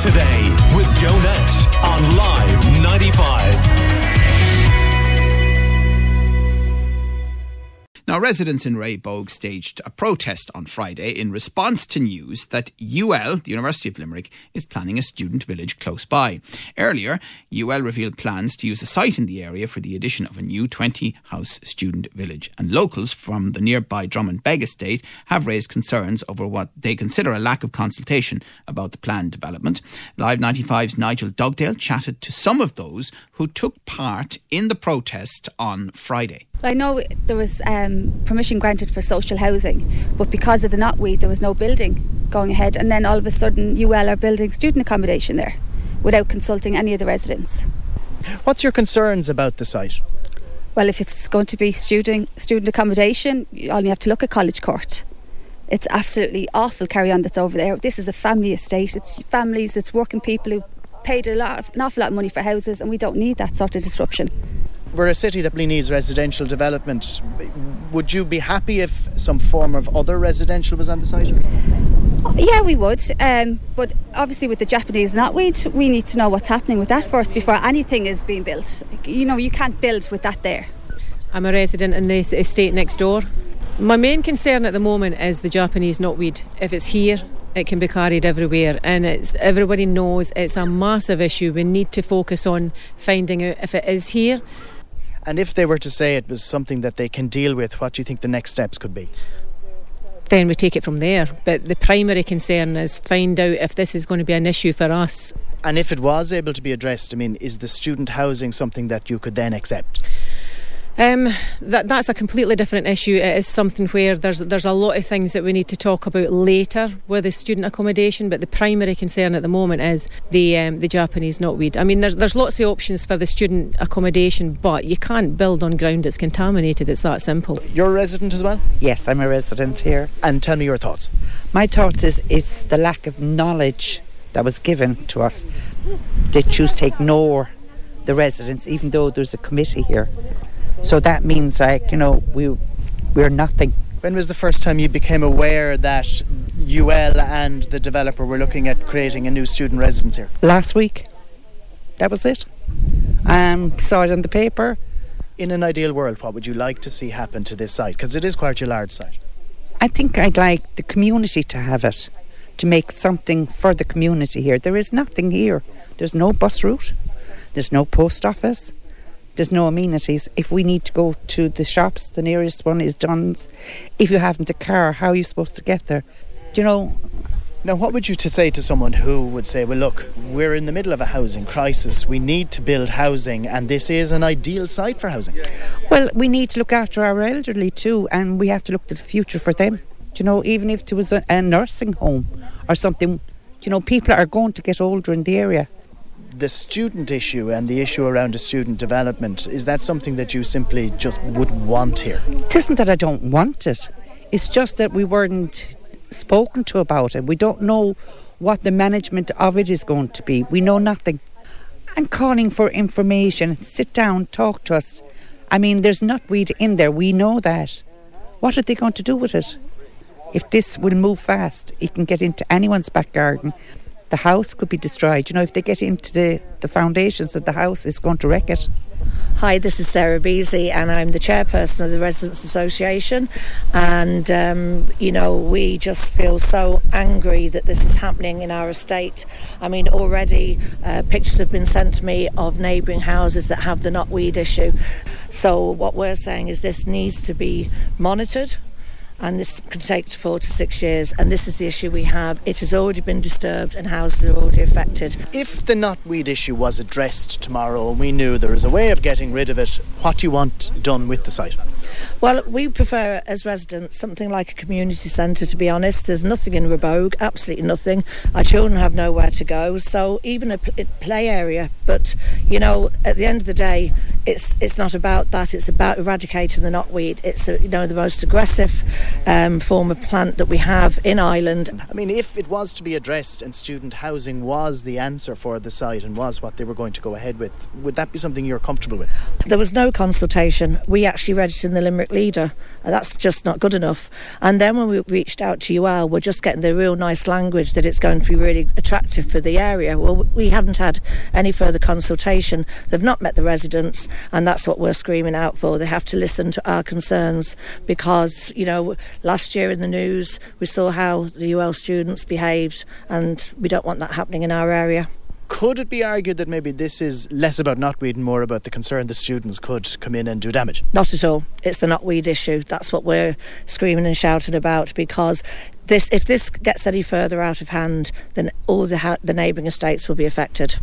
today with Joe Nash residents in Rhebogue staged a protest on Friday in response to news that UL, the University of Limerick, is planning a student village close by. Earlier, UL revealed plans to use a site in the area for the addition of a new 20 house student village. And locals from the nearby Drummond Beg estate have raised concerns over what they consider a lack of consultation about the planned development. Live 95's Nigel Dugdale chatted to some of those who took part in the protest on Friday. I know there was um, permission granted for social housing, but because of the knotweed, there was no building going ahead. And then all of a sudden, UL are building student accommodation there without consulting any of the residents. What's your concerns about the site? Well, if it's going to be student student accommodation, you only have to look at College Court. It's absolutely awful carry on that's over there. This is a family estate. It's families, it's working people who've paid a lot, an awful lot of money for houses, and we don't need that sort of disruption we're a city that really needs residential development. Would you be happy if some form of other residential was on the site? Yeah, we would. Um, but obviously, with the Japanese knotweed, we need to know what's happening with that first before anything is being built. You know, you can't build with that there. I'm a resident in the estate next door. My main concern at the moment is the Japanese knotweed. If it's here, it can be carried everywhere and it's everybody knows it's a massive issue we need to focus on finding out if it is here and if they were to say it was something that they can deal with, what do you think the next steps could be? Then we take it from there. But the primary concern is find out if this is going to be an issue for us. And if it was able to be addressed, I mean, is the student housing something that you could then accept? Um, that that's a completely different issue. It is something where there's there's a lot of things that we need to talk about later with the student accommodation. But the primary concern at the moment is the um, the Japanese knotweed. I mean, there's there's lots of options for the student accommodation, but you can't build on ground that's contaminated. It's that simple. You're a resident as well. Yes, I'm a resident here. And tell me your thoughts. My thought is it's the lack of knowledge that was given to us. They choose to ignore the residents, even though there's a committee here. So that means like, you know, we we're nothing. When was the first time you became aware that UL and the developer were looking at creating a new student residence here? Last week. That was it. Um, saw it in the paper. In an ideal world, what would you like to see happen to this site? Because it is quite a large site. I think I'd like the community to have it, to make something for the community here. There is nothing here. There's no bus route. There's no post office. There's no amenities. If we need to go to the shops, the nearest one is Dunnes. If you haven't a car, how are you supposed to get there? Do you know? Now, what would you to say to someone who would say, "Well, look, we're in the middle of a housing crisis. We need to build housing, and this is an ideal site for housing." Well, we need to look after our elderly too, and we have to look to the future for them. Do you know, even if there was a, a nursing home or something, you know, people are going to get older in the area the student issue and the issue around the student development, is that something that you simply just wouldn't want here? It isn't that I don't want it. It's just that we weren't spoken to about it. We don't know what the management of it is going to be. We know nothing. I'm calling for information. Sit down, talk to us. I mean, there's knotweed in there. We know that. What are they going to do with it? If this will move fast, it can get into anyone's back garden the house could be destroyed. You know, if they get into the, the foundations of the house, it's going to wreck it. Hi, this is Sarah Beasy, and I'm the chairperson of the Residents Association. And, um, you know, we just feel so angry that this is happening in our estate. I mean, already uh, pictures have been sent to me of neighbouring houses that have the knotweed issue. So, what we're saying is this needs to be monitored and this can take four to six years. And this is the issue we have. It has already been disturbed, and houses are already affected. If the knotweed issue was addressed tomorrow, and we knew there was a way of getting rid of it, what do you want done with the site? Well, we prefer as residents something like a community centre. To be honest, there's nothing in Rhebogue, absolutely nothing. Our children have nowhere to go, so even a play area. But you know, at the end of the day, it's it's not about that. It's about eradicating the knotweed. It's a, you know the most aggressive um, form of plant that we have in Ireland. I mean, if it was to be addressed and student housing was the answer for the site and was what they were going to go ahead with, would that be something you're comfortable with? There was no consultation. We actually read it in the Limerick leader. That's just not good enough. And then when we reached out to UL, we're just getting the real nice language that it's going to be really attractive for the area. Well, we haven't had any further consultation. They've not met the residents, and that's what we're screaming out for. They have to listen to our concerns because, you know, last year in the news we saw how the UL students behaved, and we don't want that happening in our area. Could it be argued that maybe this is less about knotweed and more about the concern that students could come in and do damage? Not at all. It's the knotweed issue. That's what we're screaming and shouting about because this, if this gets any further out of hand, then all the, ha- the neighbouring estates will be affected.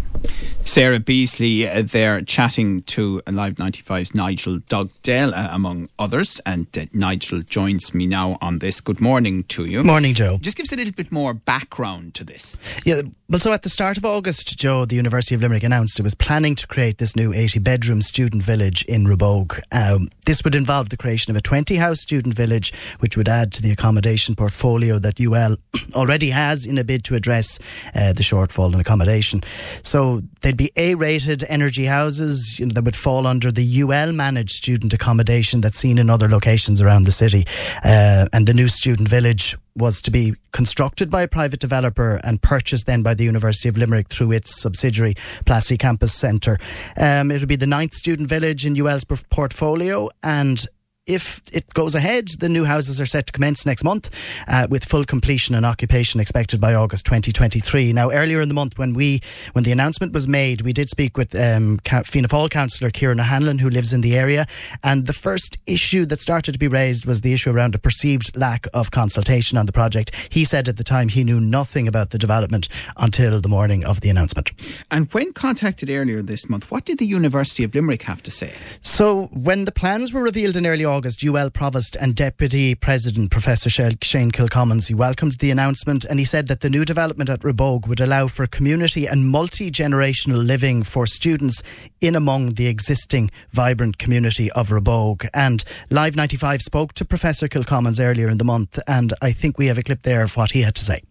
Sarah Beasley uh, there chatting to Live 95's Nigel Dugdale, uh, among others. And uh, Nigel joins me now on this. Good morning to you. Morning, Joe. Just give us a little bit more background to this. Yeah, well, so at the start of August, Joe, the University of Limerick announced it was planning to create this new 80 bedroom student village in Rhebogue. Um, this would involve the creation of a 20 house student village, which would add to the accommodation portfolio that UL already has in a bid to address uh, the shortfall in accommodation. So they'd be A rated energy houses you know, that would fall under the UL managed student accommodation that's seen in other locations around the city. Uh, and the new student village was to be constructed by a private developer and purchased then by the University of Limerick through its subsidiary Plassey Campus Centre. Um, it would be the ninth student village in UL's portfolio and if it goes ahead, the new houses are set to commence next month uh, with full completion and occupation expected by August 2023. Now, earlier in the month, when we when the announcement was made, we did speak with um, Fianna Fáil councillor Kieran O'Hanlon, who lives in the area, and the first issue that started to be raised was the issue around a perceived lack of consultation on the project. He said at the time he knew nothing about the development until the morning of the announcement. And when contacted earlier this month, what did the University of Limerick have to say? So, when the plans were revealed in early August, August, UL Provost and Deputy President Professor Shane Kilcommins, he welcomed the announcement and he said that the new development at Rhebogue would allow for community and multi-generational living for students in among the existing vibrant community of Rhebogue. And Live 95 spoke to Professor Kilcommins earlier in the month and I think we have a clip there of what he had to say.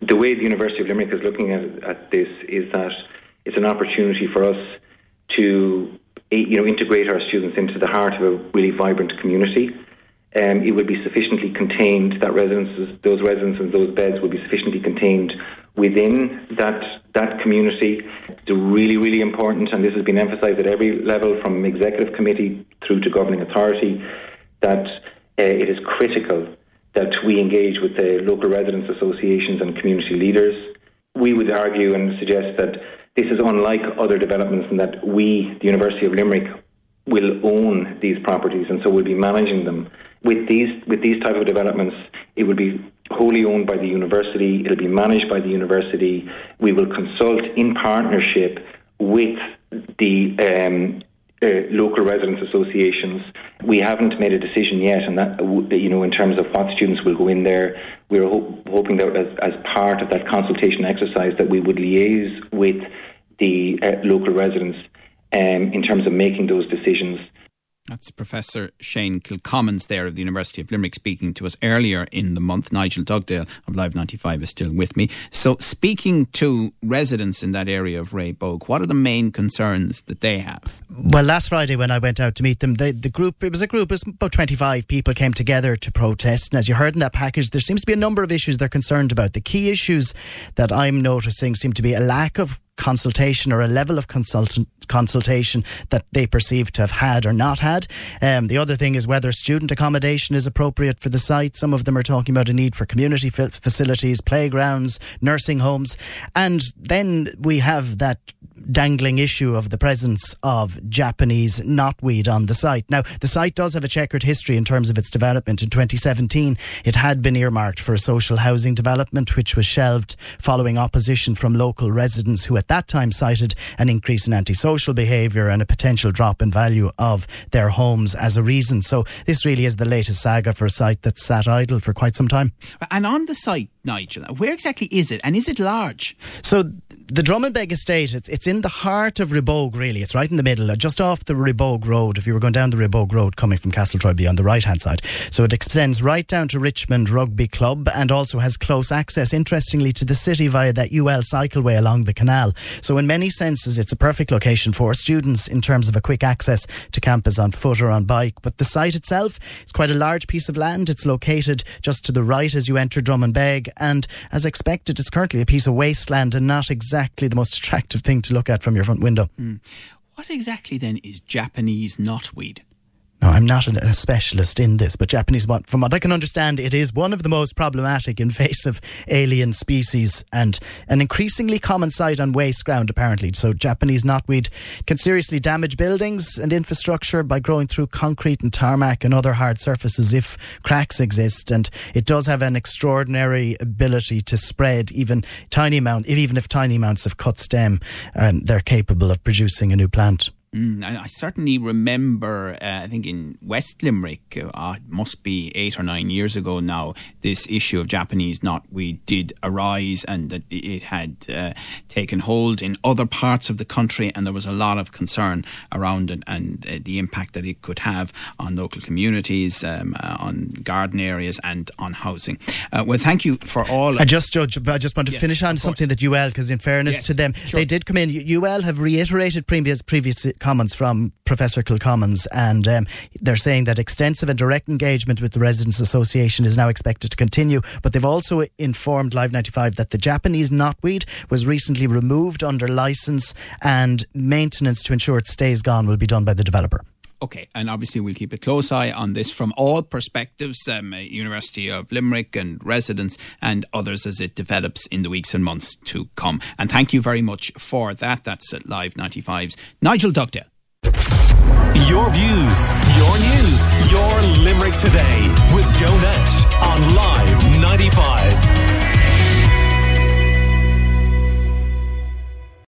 The way the University of Limerick is looking at, at this is that it's an opportunity for us to you know, integrate our students into the heart of a really vibrant community. Um, it would be sufficiently contained that residences, those residences, those beds would be sufficiently contained within that that community. It's really, really important, and this has been emphasised at every level, from executive committee through to governing authority, that uh, it is critical that we engage with the local residents associations and community leaders. We would argue and suggest that this is unlike other developments in that we, the University of Limerick, will own these properties and so we'll be managing them. With these with these type of developments, it will be wholly owned by the university, it'll be managed by the university. We will consult in partnership with the um, uh, local residents associations. We haven't made a decision yet, and that you know, in terms of what students will go in there, we're ho- hoping that as, as part of that consultation exercise, that we would liaise with the uh, local residents um, in terms of making those decisions. That's Professor Shane Kilcommins there of the University of Limerick speaking to us earlier in the month. Nigel Dugdale of Live 95 is still with me. So, speaking to residents in that area of Rhebogue, what are the main concerns that they have? Well, last Friday when I went out to meet them, they, the group, it was a group, was about 25 people came together to protest. And as you heard in that package, there seems to be a number of issues they're concerned about. The key issues that I'm noticing seem to be a lack of consultation or a level of consultant consultation that they perceive to have had or not had. Um, the other thing is whether student accommodation is appropriate for the site. Some of them are talking about a need for community facilities, playgrounds, nursing homes, and then we have that dangling issue of the presence of Japanese knotweed on the site. Now, the site does have a checkered history in terms of its development. In 2017, it had been earmarked for a social housing development, which was shelved following opposition from local residents who at that time cited an increase in antisocial behaviour and a potential drop in value of their homes as a reason. So, this really is the latest saga for a site that's sat idle for quite some time. And on the site, Nigel, where exactly is it and is it large? So, the Drummondbeg estate, it's, it's in the heart of Rhebogue, really. It's right in the middle, just off the Rhebogue Road. If you were going down the Rhebogue Road coming from Castletroy on the right hand side. So it extends right down to Richmond Rugby Club and also has close access, interestingly, to the city via that UL cycleway along the canal. So, in many senses, it's a perfect location for students in terms of a quick access to campus on foot or on bike. But the site itself is quite a large piece of land. It's located just to the right as you enter Drummond Beg, and as expected, it's currently a piece of wasteland and not exactly the most attractive thing to look at from your front window. Mm. What exactly then is Japanese knotweed? Now, I'm not a specialist in this, but Japanese, from what I can understand, it is one of the most problematic invasive alien species and an increasingly common sight on waste ground, apparently. So, Japanese knotweed can seriously damage buildings and infrastructure by growing through concrete and tarmac and other hard surfaces if cracks exist. And it does have an extraordinary ability to spread even tiny amount, even if tiny amounts of cut stem, um, they're capable of producing a new plant. Mm, I, I, certainly remember, uh, I think in West Limerick, uh, it must be eight or nine years ago now, this issue of Japanese knotweed did arise and that it had uh, taken hold in other parts of the country, and there was a lot of concern around it and uh, the impact that it could have on local communities, um, uh, on garden areas, and on housing. Uh, well, thank you for all. I just, Judge, I just want to yes, finish on something that UL, because in fairness yes, to them, sure. they did come in. UL have reiterated previous previous comments from Professor Kilcommins, and um, they're saying that extensive and direct engagement with the Residents Association is now expected to continue. But they've also informed Live 95 that the Japanese knotweed was recently removed under license, and maintenance to ensure it stays gone will be done by the developer. Okay, and obviously we'll keep a close eye on this from all perspectives, um, uh, University of Limerick and residents and others as it develops in the weeks and months to come. And thank you very much for that. That's at Live 95's Nigel Dugdale. Your views, your news, your Limerick today with Joe Nash on Live 95.